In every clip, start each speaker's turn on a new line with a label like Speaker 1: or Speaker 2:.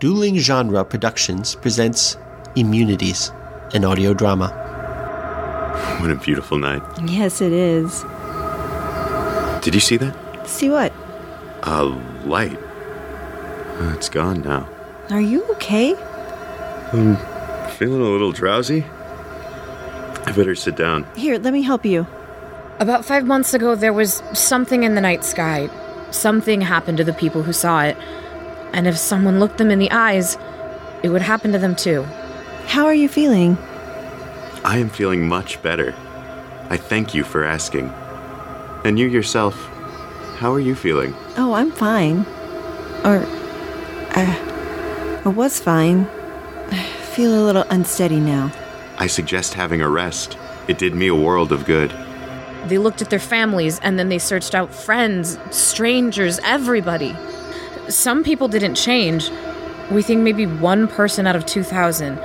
Speaker 1: Dueling Genre Productions presents Immunities, an audio drama.
Speaker 2: What a beautiful night.
Speaker 3: Yes, it is.
Speaker 2: Did you see that?
Speaker 3: See what?
Speaker 2: A light. Uh, It's gone now.
Speaker 3: Are you okay?
Speaker 2: I'm feeling a little drowsy? I better sit down.
Speaker 3: Here, let me help you.
Speaker 4: About five months ago, there was something in the night sky. Something happened to the people who saw it. And if someone looked them in the eyes, it would happen to them too.
Speaker 3: How are you feeling?
Speaker 2: I am feeling much better. I thank you for asking. And you yourself, how are you feeling?
Speaker 3: Oh, I'm fine. Or, uh, I was fine. I feel a little unsteady now.
Speaker 2: I suggest having a rest. It did me a world of good.
Speaker 4: They looked at their families and then they searched out friends, strangers, everybody. Some people didn't change. We think maybe one person out of 2,000.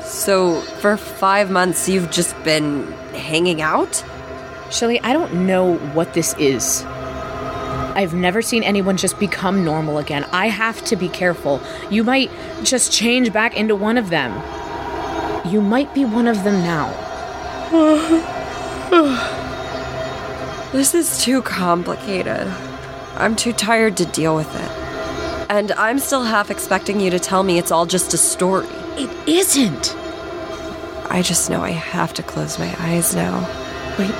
Speaker 5: So, for five months, you've just been hanging out?
Speaker 4: Shelly, I don't know what this is. I've never seen anyone just become normal again. I have to be careful. You might just change back into one of them. You might be one of them now.
Speaker 5: This is too complicated. I'm too tired to deal with it. And I'm still half expecting you to tell me it's all just a story.
Speaker 4: It isn't.
Speaker 5: I just know I have to close my eyes now.
Speaker 4: Wait,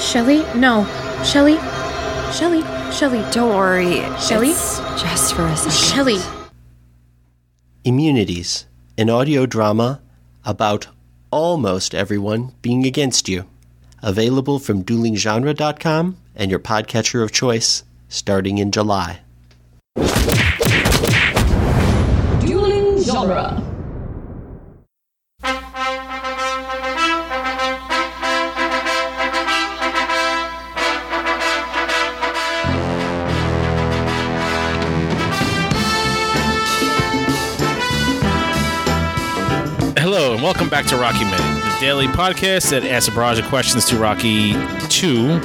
Speaker 4: Shelly? No. Shelly? Shelly? Shelly?
Speaker 5: Don't worry.
Speaker 4: Shelly?
Speaker 5: It's just for a second.
Speaker 4: Shelly!
Speaker 1: Immunities, an audio drama about almost everyone being against you. Available from duelinggenre.com and your podcatcher of choice starting in July.
Speaker 6: Dueling genre.
Speaker 7: Hello and welcome back to Rocky Minute, the daily podcast that asks a barrage of questions to Rocky 2,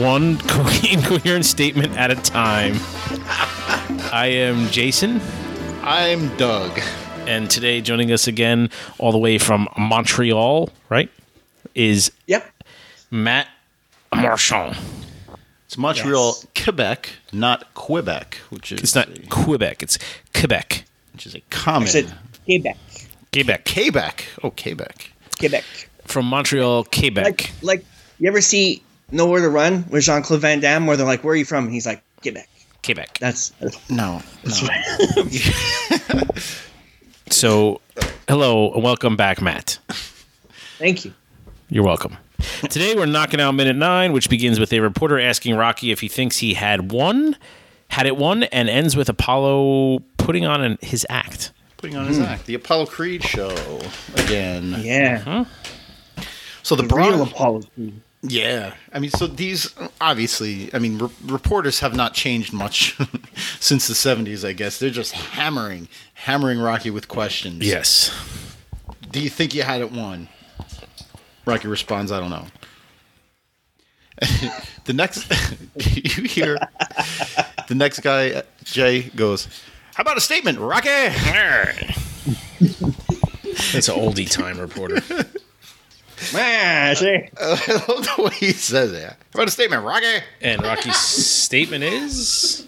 Speaker 7: one co- incoherent statement at a time. I am Jason,
Speaker 8: I'm Doug.
Speaker 7: and today joining us again, all the way from Montreal, right, is
Speaker 8: Yep.
Speaker 7: Mat Marchand.
Speaker 8: It's Montreal, Yes. Quebec, not Quebec, which is
Speaker 7: It's not
Speaker 8: a,
Speaker 7: Quebec, it's Quebec.
Speaker 8: which is a common
Speaker 9: said Quebec.
Speaker 7: Quebec.
Speaker 8: Quebec. Oh, Quebec.
Speaker 9: Quebec.
Speaker 7: From Montreal, Quebec.
Speaker 9: Like, like you ever see Nowhere to Run with Jean Claude Van Damme, where they're like, "Where are you from?" And he's like, "Quebec."
Speaker 7: Quebec.
Speaker 9: That's, that's
Speaker 8: No, no.
Speaker 7: So, hello and welcome back, Mat.
Speaker 9: thank you.
Speaker 7: You're welcome. Today we're knocking out minute nine, which begins with a reporter asking Rocky if he thinks he had won, had it won, and ends with Apollo putting on an, his act.
Speaker 8: Putting on his hmm. act, the Apollo Creed show again.
Speaker 9: Yeah, uh-huh.
Speaker 8: So the,
Speaker 9: the real
Speaker 8: Bron-
Speaker 9: Apollo. Creed.
Speaker 8: Yeah, I mean, so these obviously, I mean, re- reporters have not changed much since the '70s. I guess they're just hammering, hammering Rocky with questions.
Speaker 7: Yes.
Speaker 8: Do you think you had it won? Rocky responds, I don't know. the next, you hear the next guy, Jay, goes, How about a statement, Rocky?
Speaker 7: It's an oldie time reporter.
Speaker 9: Ah, see?
Speaker 8: I love the way he says it. How about a statement, Rocky?
Speaker 7: and Rocky's statement is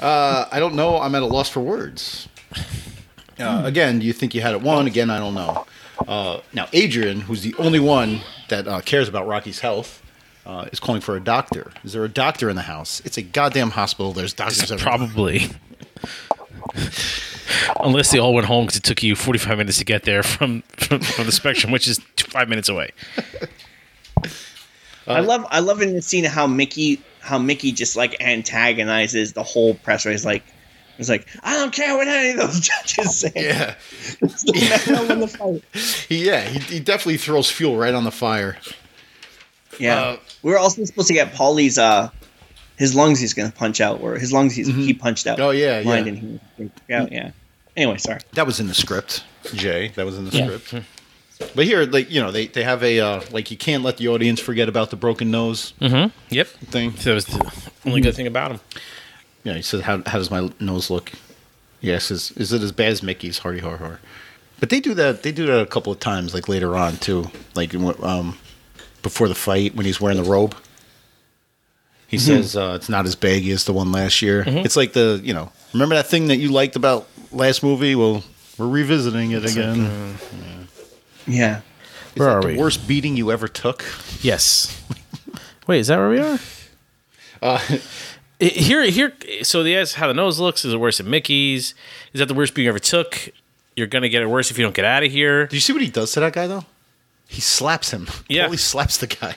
Speaker 8: Uh, I don't know. I'm at a loss for words. Uh, again, do you think you had it won? Again, I don't know. Uh, now, Adrian, who's the only one that uh, cares about Rocky's health, uh, is calling for a doctor. Is there a doctor in the house? It's a goddamn hospital. There's doctors everywhere.
Speaker 7: probably. Unless they all went home because it took you 45 minutes to get there from, from, from the spectrum, which is two, five minutes away.
Speaker 9: I love, I love in the scene how Mickey, how Mickey just like antagonizes the whole press. Where he's like, he's like, I don't care what any of those judges say.
Speaker 8: Yeah,
Speaker 9: It's the man in the fight.
Speaker 8: he, yeah, he, he definitely throws fuel right on the fire.
Speaker 9: Yeah,
Speaker 8: Uh,
Speaker 9: we were also supposed to get Paulie's uh, his lungs. He's gonna punch out, or his lungs. He's he punched out.
Speaker 8: Oh, yeah, yeah.
Speaker 9: he? Yeah, yeah. Anyway, sorry.
Speaker 8: That was in the script, Jay. That was in the script. But here, like you know, they, they have a uh, like you can't let the audience forget about the broken nose
Speaker 7: Yep.
Speaker 8: thing.
Speaker 7: That was the only good thing about him.
Speaker 8: Yeah, he said, "How how does my nose look?" Yes, is is it as bad as Mickey's Hardy Har Har? But they do that. They do that a couple of times, like later on too, like um, before the fight when he's wearing the robe. He says uh, it's not as baggy as the one last year. It's like the you know remember that thing that you liked about last movie. Well, we're revisiting it again.
Speaker 9: Yeah.
Speaker 8: Is
Speaker 7: Where
Speaker 8: that
Speaker 7: are
Speaker 8: the
Speaker 7: we?
Speaker 8: worst beating you ever took?
Speaker 7: Yes. Wait, is that where we are?
Speaker 8: Uh,
Speaker 7: here, here. So they ask how the nose looks. Is it worse than Mickey's? Is that the worst being you ever took? You're gonna get it worse if you don't get out of here.
Speaker 8: do you see what he does to that guy though? He slaps him.
Speaker 7: Yeah.
Speaker 8: Paulie slaps the guy.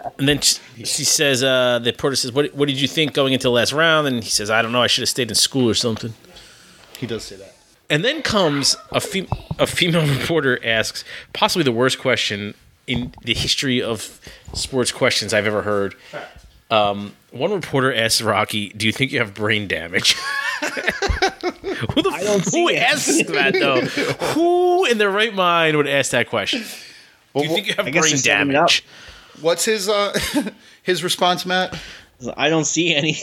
Speaker 7: And then she, she says, uh, the reporter says, what, what did you think going into the last round? And he says, I don't know. I should have stayed in school or something.
Speaker 8: He does say that.
Speaker 7: And then comes a, fem- a female reporter asks possibly the worst question in the history of sports questions I've ever heard. Um, one reporter asks Rocky, "Do you think you have brain damage?" who the,
Speaker 9: I don't
Speaker 7: who
Speaker 9: see
Speaker 7: asks that though? who in their right mind would ask that question? Do you think you have
Speaker 9: I
Speaker 7: brain
Speaker 9: they're setting it up.
Speaker 7: damage?
Speaker 8: What's his uh his response, Mat?
Speaker 9: I don't see any.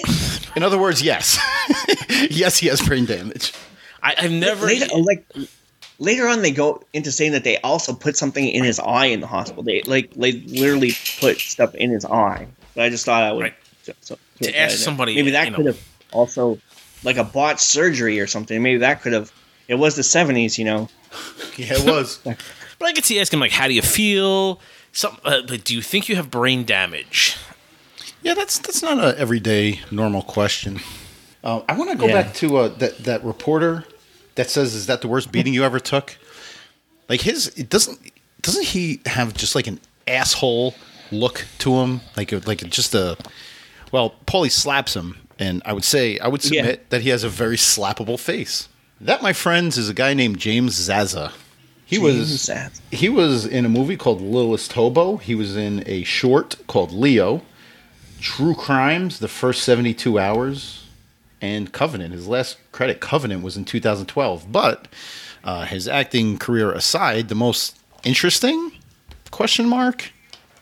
Speaker 8: In other words, yes. yes, he has brain damage.
Speaker 7: I, I've never.
Speaker 9: later, like later on, they go into saying that they also put something in his eye in the hospital. They like they literally put stuff in his eye. But I just thought I would
Speaker 7: Right.
Speaker 9: so- so-
Speaker 7: To
Speaker 9: so-
Speaker 7: ask somebody,
Speaker 9: Maybe that
Speaker 7: you know.
Speaker 9: could have also like a botched surgery or something. Maybe that could have. It was the seventies, you know.
Speaker 8: Yeah, it was.
Speaker 7: But I could see asking like, "How do you feel?" Some, uh, but do you think you have brain damage?
Speaker 8: yeah, that's that's not a everyday normal question. Uh, I want to go
Speaker 9: Yeah.
Speaker 8: back to uh, that that reporter that says, "Is that the worst beating you ever took?" Like his, it doesn't doesn't he have just like an asshole look to him, like like just a well, Paulie slaps him, and I would say I would
Speaker 9: Yeah.
Speaker 8: submit that he has a very slappable face. That, my friends, is a guy named James Zaza. He was
Speaker 9: Sad.
Speaker 8: he was in a movie called Littlest Hobo. He was in a short called Leo, True Crimes, The First 72 Hours, and Covenant. His last credit, Covenant, was in 2012. But uh, his acting career aside, the most interesting question mark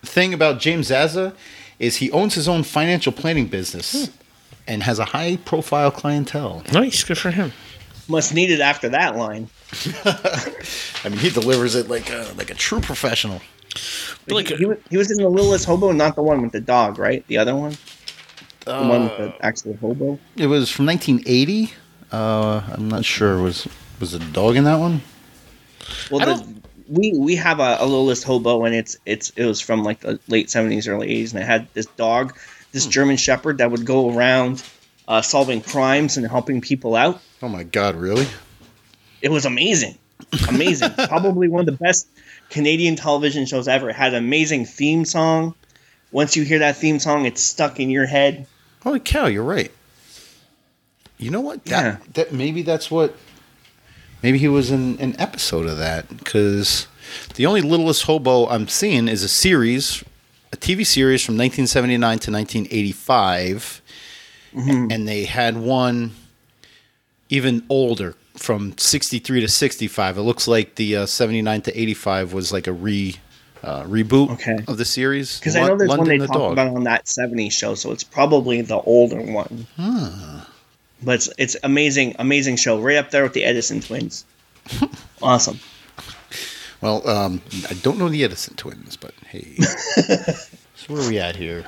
Speaker 8: thing about James Zaza is he owns his own financial planning business and has a high profile clientele.
Speaker 7: Nice, good for him.
Speaker 9: Must need it after that line.
Speaker 8: I mean, he delivers it like a, like a true professional.
Speaker 7: But like,
Speaker 9: he, he he was in the Littlest Hobo, not the one with the dog, right? The other one, the one with the actual hobo.
Speaker 8: It was from 1980. Uh, I'm not sure. Was was a dog in that one?
Speaker 9: Well, the, we we have a, a list Hobo, and it's it's it was from like the late seventies, early eighties, and it had this dog,
Speaker 8: Hmm.
Speaker 9: this German Shepherd that would go around uh, solving crimes and helping people out.
Speaker 8: Oh my God! Really?
Speaker 9: It was amazing, amazing. Probably one of the best Canadian television shows ever. It had an amazing theme song. Once you hear that theme song, it's stuck in your head.
Speaker 8: Holy cow! You're right. You know what? That,
Speaker 9: Yeah.
Speaker 8: that maybe that's what. Maybe he was in an episode of that because the only Littlest Hobo I'm seeing is a series, a TV series from 1979 to 1985, and they had one even older from 63 to 65. It looks like the uh, 79 to 85 was like a re uh, reboot
Speaker 9: Okay.
Speaker 8: of the series.
Speaker 9: Because I know there's one they
Speaker 8: the
Speaker 9: talk
Speaker 8: Dog.
Speaker 9: about on that '70s show, so it's probably the older one. But it's, it's amazing, amazing show, right up there with the Edison twins. awesome.
Speaker 8: Well, um, I don't know the Edison twins, but hey. so where are we at here?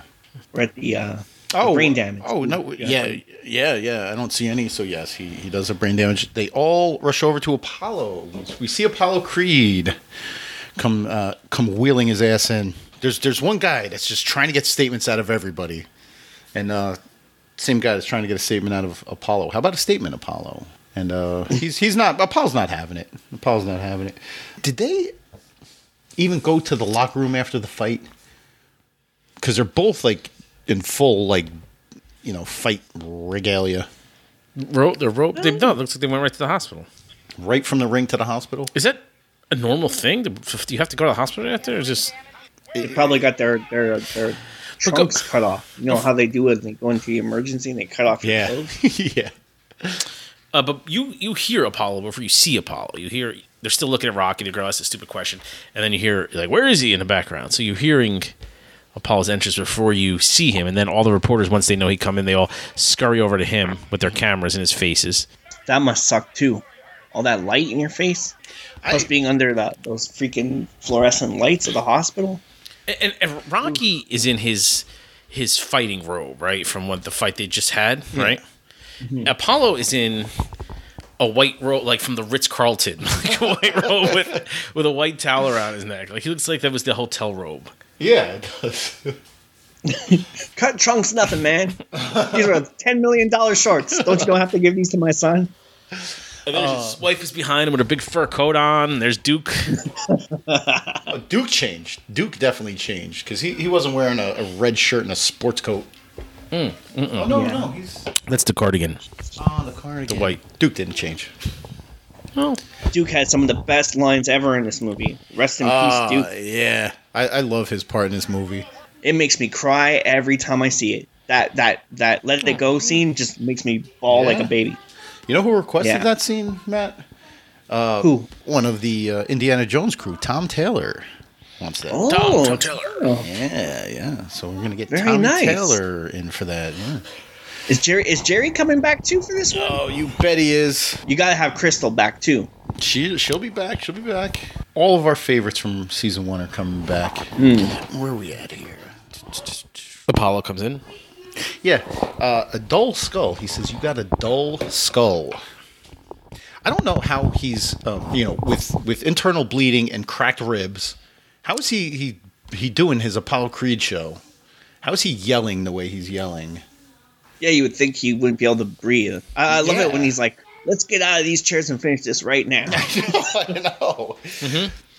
Speaker 9: We're at the uh, brain damage.
Speaker 8: Oh no, yeah, yeah, yeah. I don't see any. So yes, he he does have brain damage. They all rush over to Apollo. We see Apollo Creed come uh, come wheeling his ass in. There's there's one guy that's just trying to get statements out of everybody, and uh, same guy that's trying to get a statement out of Apollo. How about a statement, Apollo? And uh, he's he's not Apollo's not having it. Apollo's not having it. Did they even go to the locker room after the fight? Because they're both like in full like you know fight regalia,
Speaker 7: rope, the rope. They, no, it looks like they went right to the hospital.
Speaker 8: right from the ring to the hospital.
Speaker 7: Is that a normal thing? Do do you have to go to the hospital after? Or just
Speaker 9: They probably got their their their trunks cut off. You know how they do it? They go into the emergency and they cut off your
Speaker 8: Yeah,
Speaker 9: clothes.
Speaker 8: yeah.
Speaker 7: Uh, but you you hear Apollo before you see Apollo. You hear they're still looking at Rocky. The girl asks a stupid question, and then you hear like, "Where is he?" in the background. So you're hearing Apollo's entrance before you see him, and then all the reporters, once they know he come in, they all scurry over to him with their cameras in his faces.
Speaker 9: That must suck too. All that light in your face, plus
Speaker 8: I-
Speaker 9: being under the, those freaking fluorescent lights of the hospital.
Speaker 7: And, and, and Rocky mm. is in his his fighting robe, right, from what the fight they just had, right? Mm-hmm. Apollo is in a white robe, like from the Ritz Carlton, like a white robe with with a white towel around his neck. Like he looks like that was the hotel robe.
Speaker 8: Yeah, it does.
Speaker 9: Cut trunks, nothing, man. These are ten million dollar shorts. Don't you don't have to give these to my son?
Speaker 7: And then his wife is behind him with a big fur coat on. And there's Duke.
Speaker 8: Oh, Duke changed. Duke definitely changed because he, he wasn't wearing a, a red shirt and a sports coat. Oh, no, no, he's
Speaker 7: That's the cardigan.
Speaker 8: on the cardigan.
Speaker 7: The white.
Speaker 8: Duke didn't change.
Speaker 9: Duke had some of the best lines ever in this movie. Rest in
Speaker 8: Ah,
Speaker 9: peace, Duke.
Speaker 8: yeah, I, I love his part in this movie.
Speaker 9: It makes me cry every time I see it. That that that let it go scene just makes me bawl like a baby.
Speaker 8: You know who requested
Speaker 9: Yeah.
Speaker 8: that scene, Mat?
Speaker 9: Who?
Speaker 8: One of the uh, Indiana Jones crew, Tom Taylor, wants that.
Speaker 9: Oh,
Speaker 7: Tom, Tom Taylor.
Speaker 8: Yeah, yeah. So we're gonna get
Speaker 9: Very
Speaker 8: Tom
Speaker 9: nice.
Speaker 8: Taylor in for that. Yeah.
Speaker 9: Is Jerry is Jerry coming back too for this one?
Speaker 8: Oh, you bet he is.
Speaker 9: You gotta have Crystal back too.
Speaker 8: She she'll be back. She'll be back. All of our favorites from season one are coming back. Where are we at here?
Speaker 7: Apollo comes in.
Speaker 8: Yeah, uh, a dull skull. He says you got a dull skull. I don't know how he's, um, you know, with with internal bleeding and cracked ribs. How is he he he doing his Apollo Creed show? How is he yelling the way he's yelling?
Speaker 9: Yeah, you would think he wouldn't be able to breathe. I, I love it when he's like, "Let's get out of these chairs and finish this right now."
Speaker 8: I know.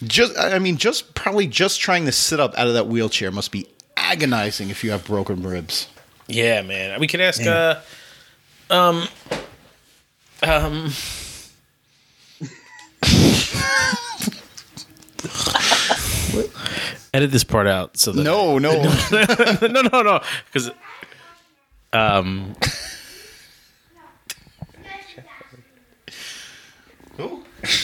Speaker 8: Just, I mean, just probably just trying to sit up out of that wheelchair must be agonizing if you have broken ribs.
Speaker 7: Yeah, man. We could ask. Uh, um. Um. Edit this part out so that
Speaker 8: No, no.
Speaker 7: no, no, no, because um,
Speaker 8: Who?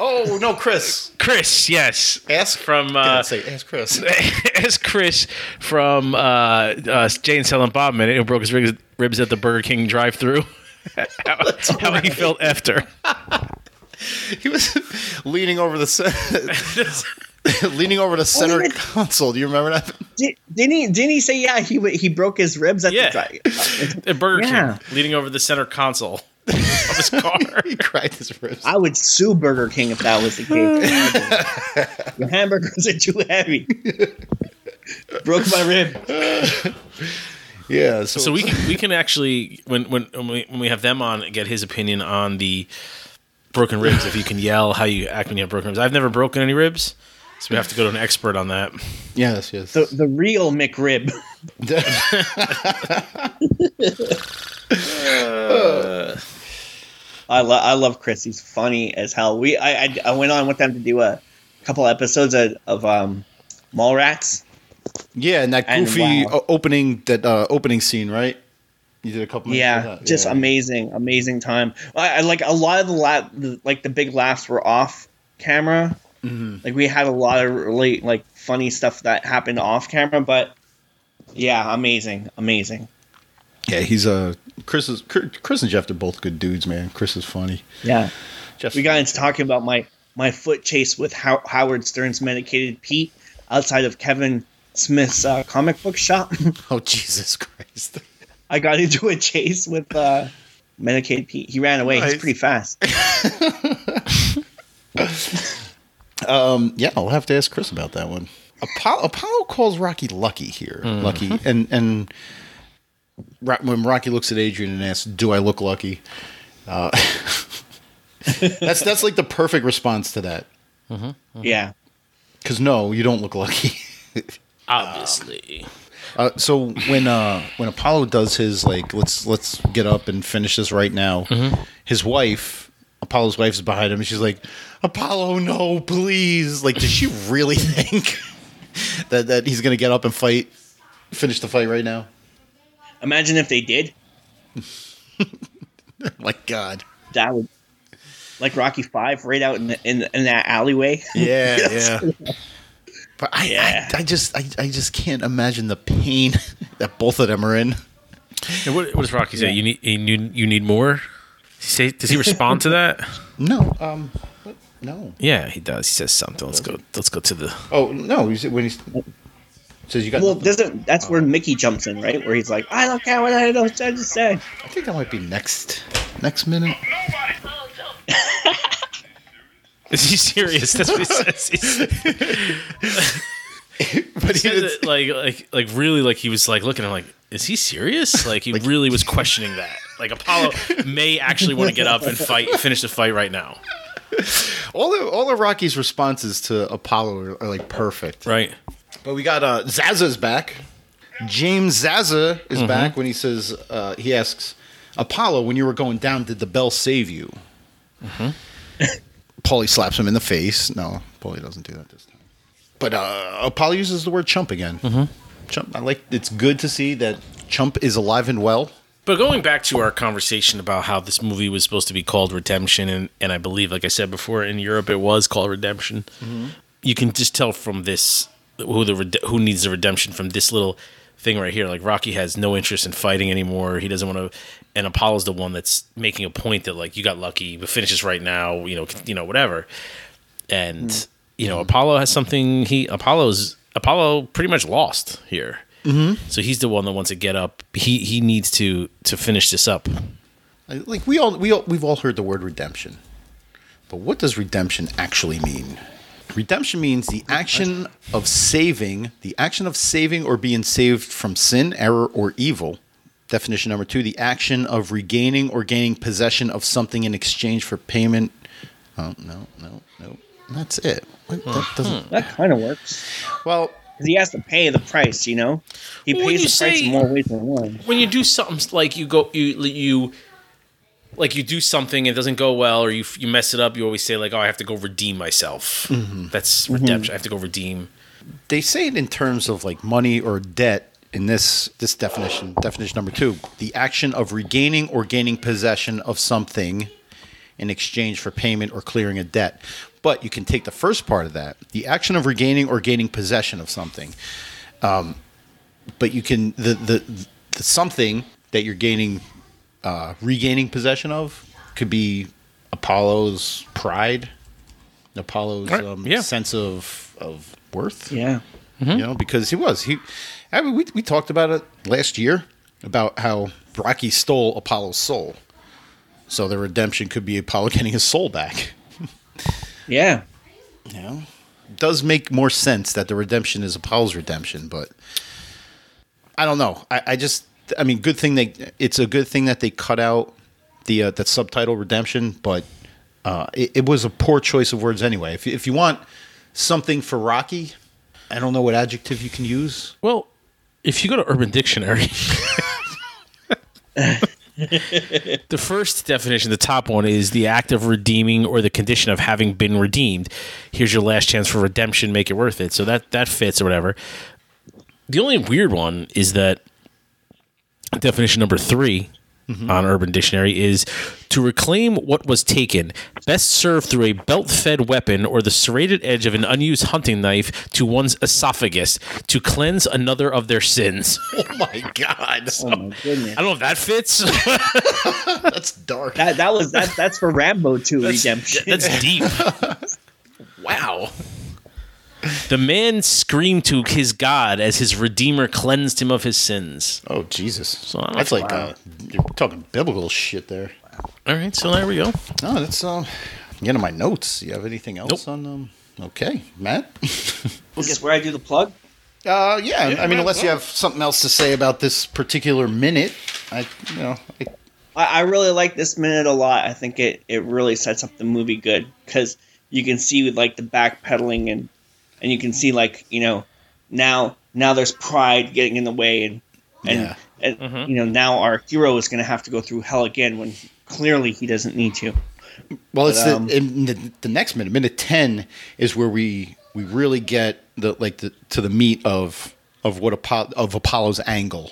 Speaker 8: oh no, Chris.
Speaker 7: Chris, yes,
Speaker 8: Ask
Speaker 7: from
Speaker 8: Did
Speaker 7: uh,
Speaker 8: I say ask Chris?
Speaker 7: as Chris from uh, uh, Jay and Silent Bob Minute, who broke his ribs, ribs at the Burger King drive-through. how, how he felt after.
Speaker 8: He was leaning over the ce- leaning over the center
Speaker 9: yeah.
Speaker 8: console. Do you remember that?
Speaker 9: Did, didn't he? Didn't he say yeah? He he broke his ribs at
Speaker 7: Yeah.
Speaker 9: the drive.
Speaker 7: At Burger
Speaker 9: Yeah.
Speaker 7: King, leaning over the center console of his car.
Speaker 8: he cracked his ribs.
Speaker 9: I would sue Burger King if that was the case. Your hamburgers are too heavy. Broke my rib.
Speaker 8: Yeah. So,
Speaker 7: So we can we can actually when when when we, when we have them on get his opinion on the broken ribs. If you can yell how you act when you have broken ribs. I've never broken any ribs, so we have to go to an expert on that.
Speaker 8: yes, yes.
Speaker 9: The the real McRib. Uh, I love I love Chris. He's funny as hell. We I I, I went on with them to do a couple episodes of, of um Mallrats.
Speaker 8: yeah, and that
Speaker 9: And
Speaker 8: goofy
Speaker 9: wow.
Speaker 8: opening that uh, opening scene, right? You did a couple.
Speaker 9: Yeah,
Speaker 8: that.
Speaker 9: just
Speaker 8: Yeah.
Speaker 9: amazing, amazing time. I, I like a lot of the, la- the like the big laughs were off camera.
Speaker 8: Mm-hmm.
Speaker 9: Like we had a lot of really like funny stuff that happened off camera, but yeah, amazing, amazing.
Speaker 8: Yeah, he's uh, Chris is Chris and Jeff are both good dudes, man. Chris is funny.
Speaker 9: Yeah,
Speaker 8: Jeff,
Speaker 9: we got into talking about my my foot chase with How- Howard Stern's medicated Pete outside of Kevin Smith's uh, comic book shop.
Speaker 8: Oh Jesus Christ!
Speaker 9: I got into a chase with uh, medicated Pete. He ran away. He's pretty fast.
Speaker 8: Um, yeah, I'll have to ask Chris about that one. Apollo, Apollo calls Rocky lucky here, lucky, and and Ro- when Rocky looks at Adrian and asks, "Do I look lucky?" Uh, that's that's like the perfect response to that.
Speaker 9: Yeah.
Speaker 8: Because no, you don't look lucky.
Speaker 7: Obviously,
Speaker 8: Uh, so when uh, when Apollo does his like let's let's get up and finish this right now, his wife, Apollo's wife, is behind him, and she's like, "Apollo, no, please!" Like, does she really think that that he's gonna get up and fight, finish the fight right now?
Speaker 9: Imagine if they did.
Speaker 8: My God,
Speaker 9: That would like Rocky Five right out in the, in, in that alleyway.
Speaker 8: yeah, yeah. But I,
Speaker 9: Yeah.
Speaker 8: I, I just, I, I just can't imagine the pain that both of them are in.
Speaker 7: And what, what does Rocky say? You need you need you need more. Does he say, does he respond to that?
Speaker 8: No, um, no.
Speaker 7: Yeah, he does. He says something. Let's go. Let's go to the.
Speaker 8: Oh no, he's, when he says you got.
Speaker 9: Well, doesn't that's where oh. Mickey jumps in, right? Where he's like, "I don't care what I don't I just say."
Speaker 8: I think that might be next, next minute.
Speaker 7: Is he serious? That's what he says.
Speaker 8: But
Speaker 7: he says it like like like really like he was like looking at him like, is he serious? Like he really was questioning that. Like Apollo may actually want to get up and fight, finish the fight right now.
Speaker 8: all of all of Rocky's responses to Apollo are, are like perfect.
Speaker 7: Right.
Speaker 8: But we got uh, Zaza's back. James Zaza is back when he says uh, he asks Apollo when you were going down, did the bell save you? Paulie slaps him in the face. No, Paulie doesn't do that this time. But uh, Apollo uses the word chump again. Chump. I like. It's good to see that Chump is alive and well.
Speaker 7: But going back to our conversation about how this movie was supposed to be called Redemption, and, and I believe, like I said before, in Europe it was called Redemption. You can just tell from this who the who needs the redemption from this little thing right here. Like Rocky has no interest in fighting anymore. He doesn't want to, and Apollo's the one that's making a point that like you got lucky, but finish this right now. You know, you know whatever. And hmm. you know Apollo has something. He Apollo's Apollo pretty much lost here. Mm-hmm. So he's the one that wants to get up. He he needs to to finish this up.
Speaker 8: Like we all we all, we've all heard the word redemption, but what does redemption actually mean? Redemption means the action of saving, the action of saving or being saved from sin, error, or evil. Definition number two: the action of regaining or gaining possession of something in exchange for payment. Oh no, no, no. That's it. What? That hmm. doesn't. Hmm.
Speaker 9: That kind of works
Speaker 8: Well,
Speaker 9: because he has to pay the price. You know, he
Speaker 7: Well,
Speaker 9: pays
Speaker 7: you
Speaker 9: the price in more ways than one.
Speaker 7: When you do something like you go you you like you do something and it doesn't go well or you you mess it up, you always say like, "Oh, I have to go redeem myself." That's redemption. I have to go redeem.
Speaker 8: they say it in terms of like money or debt in this this definition definition number two the action of regaining or gaining possession of something in exchange for payment or clearing a debt but you can take the first part of that the action of regaining or gaining possession of something um, but you can the, the the something that you're gaining uh, regaining possession of could be apollo's pride apollo's
Speaker 7: Right,
Speaker 8: um,
Speaker 7: yeah.
Speaker 8: sense of of worth
Speaker 9: Yeah,
Speaker 8: you know, because he was he. I mean, we we talked about it last year about how Rocky stole Apollo's soul, so the redemption could be Apollo getting his soul back.
Speaker 9: yeah.
Speaker 8: You know, it does make more sense that the redemption is Apollo's redemption, but I don't know. I, I just, I mean, good thing they. It's a good thing that they cut out the uh, that subtitle redemption, but uh, it, it was a poor choice of words anyway. If if you want something for Rocky, I don't know what adjective you can use.
Speaker 7: Well, if you go to Urban Dictionary, the first definition, the top one, is the act of redeeming or the condition of having been redeemed. Here's your last chance for redemption. Make it worth it. So that that fits or whatever. The only weird one is that definition number 3 on Urban Dictionary is to reclaim what was taken, best served through a belt fed weapon or the serrated edge of an unused hunting knife to one's esophagus to cleanse another of their sins.
Speaker 8: Oh my god,
Speaker 9: Oh my goodness.
Speaker 7: I don't know if that fits.
Speaker 8: that's dark.
Speaker 9: That that was that that's for Rambo 2 redemption.
Speaker 7: That's deep. wow. The man screamed to his God as his Redeemer cleansed him of his sins.
Speaker 8: Oh Jesus,
Speaker 7: I don't
Speaker 8: that's
Speaker 7: know.
Speaker 8: like uh, you're talking biblical shit there.
Speaker 7: All right, so there we go.
Speaker 8: No, that's um. Getting my notes. You have anything else on um? Okay, Mat.
Speaker 9: Well, guess where I do the plug?
Speaker 8: Uh, yeah. I mean,
Speaker 9: Mat,
Speaker 8: unless you have something else to say about this particular minute, I, you know, I,
Speaker 9: I, I really like this minute a lot. I think it, it really sets up the movie good because you can see with like the backpedaling and and you can see like you know now now there's pride getting in the way and and,
Speaker 8: Yeah.
Speaker 9: and mm-hmm. you know now our hero is going to have to go through hell again when clearly he doesn't need to.
Speaker 8: Well, it's
Speaker 9: um,
Speaker 8: the, in the the next minute. Minute ten is where we we really get the like the to the meat of of what Apollo, of Apollo's angle.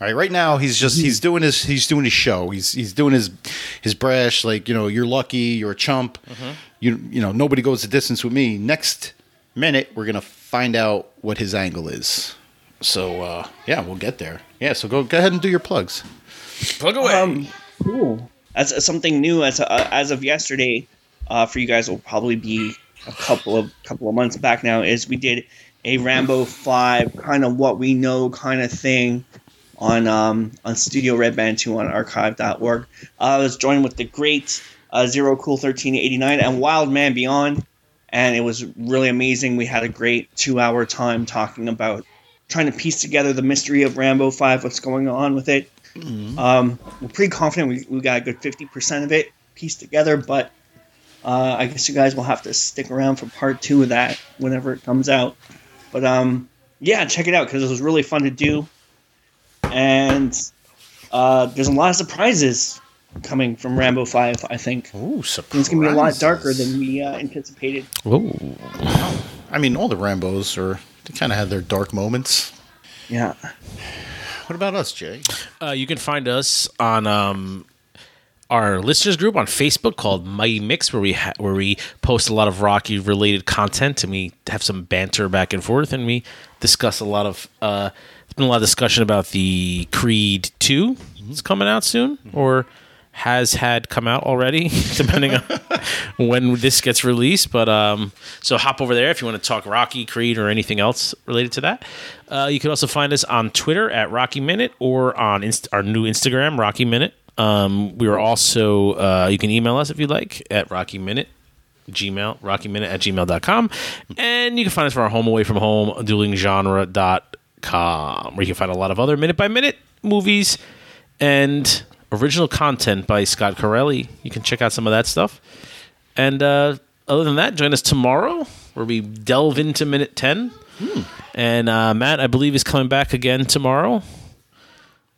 Speaker 8: All right, right now he's just he's mm-hmm. doing his he's doing his show. He's he's doing his his brash like you know you're lucky you're a chump. Mm-hmm. You you know nobody goes the distance with me. Next minute we're gonna find out what his angle is. So uh, yeah, we'll get there. Yeah, so go go ahead and do your plugs.
Speaker 7: Plug away.
Speaker 9: Um, cool. As, as something new, as uh, as of yesterday, uh, for you guys will probably be a couple of couple of months back now. Is we did a Rambo Five kind of what we know kind of thing on um, on Studio Red Band Two on Archive.org. Uh, I was joined with the great uh, Zero Cool thirteen eighty nine and Wild Man Beyond, and it was really amazing. We had a great two hour time talking about trying to piece together the mystery of Rambo Five, what's going on with it. Um, we're pretty confident we, we got a good 50% of it pieced together, but uh, I guess you guys will have to stick around for part two of that whenever it comes out. But um, yeah, check it out because it was really fun to do. And uh, there's a lot of surprises coming from Rambo 5, I think.
Speaker 7: Ooh,
Speaker 9: It's going to be a lot darker than we uh, anticipated.
Speaker 7: Ooh.
Speaker 8: I mean, all the Rambos are they kind of had their dark moments.
Speaker 9: Yeah.
Speaker 8: What about us, Jay?
Speaker 7: Uh, you can find us on um, our listeners group on Facebook called Mighty Mix, where we ha- where we post a lot of Rocky related content, and we have some banter back and forth, and we discuss a lot of. Uh, there's been a lot of discussion about the Creed Two. It's coming out soon, or has had come out already, depending on when this gets released. But um, so hop over there if you want to talk Rocky, Creed, or anything else related to that. Uh, you can also find us on Twitter at Rocky Minute or on Inst- our new Instagram, Rocky Minute. Um, we are also, uh, you can email us if you'd like at Rocky Minute. Gmail, rockyminute at gmail.com. And you can find us for our home away from home, duelinggenre.com, where you can find a lot of other minute by minute movies and original content by Scott Corelli. You can check out some of that stuff. And uh, other than that, join us tomorrow where we delve into minute 10. And uh, Mat, I believe, is coming back again tomorrow.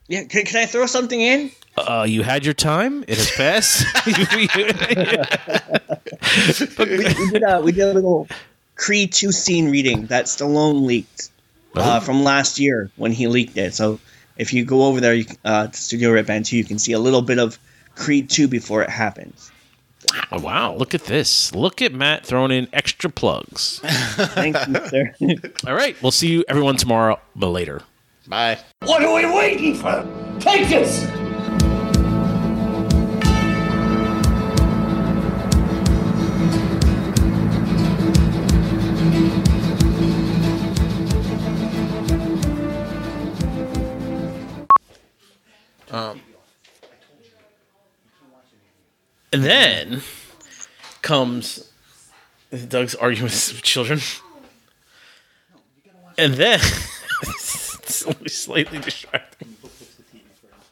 Speaker 9: Yeah, can, can I throw something in?
Speaker 7: Uh, you had your time. It has passed.
Speaker 9: we, we did a we did a little Creed two scene reading that Stallone leaked uh, from last year when he leaked it. So if you go over there, you, uh, to Studio Red Band two, you can see a little bit of Creed two before it happens.
Speaker 7: Oh, wow, look at this. Look at Mat throwing in extra plugs.
Speaker 9: Thank you, sir.
Speaker 7: All right, we'll see you everyone tomorrow, but later.
Speaker 8: Bye.
Speaker 6: What are we waiting for? Take this!
Speaker 7: Um, and then comes Doug's arguing with children. And then it's only slightly distracting.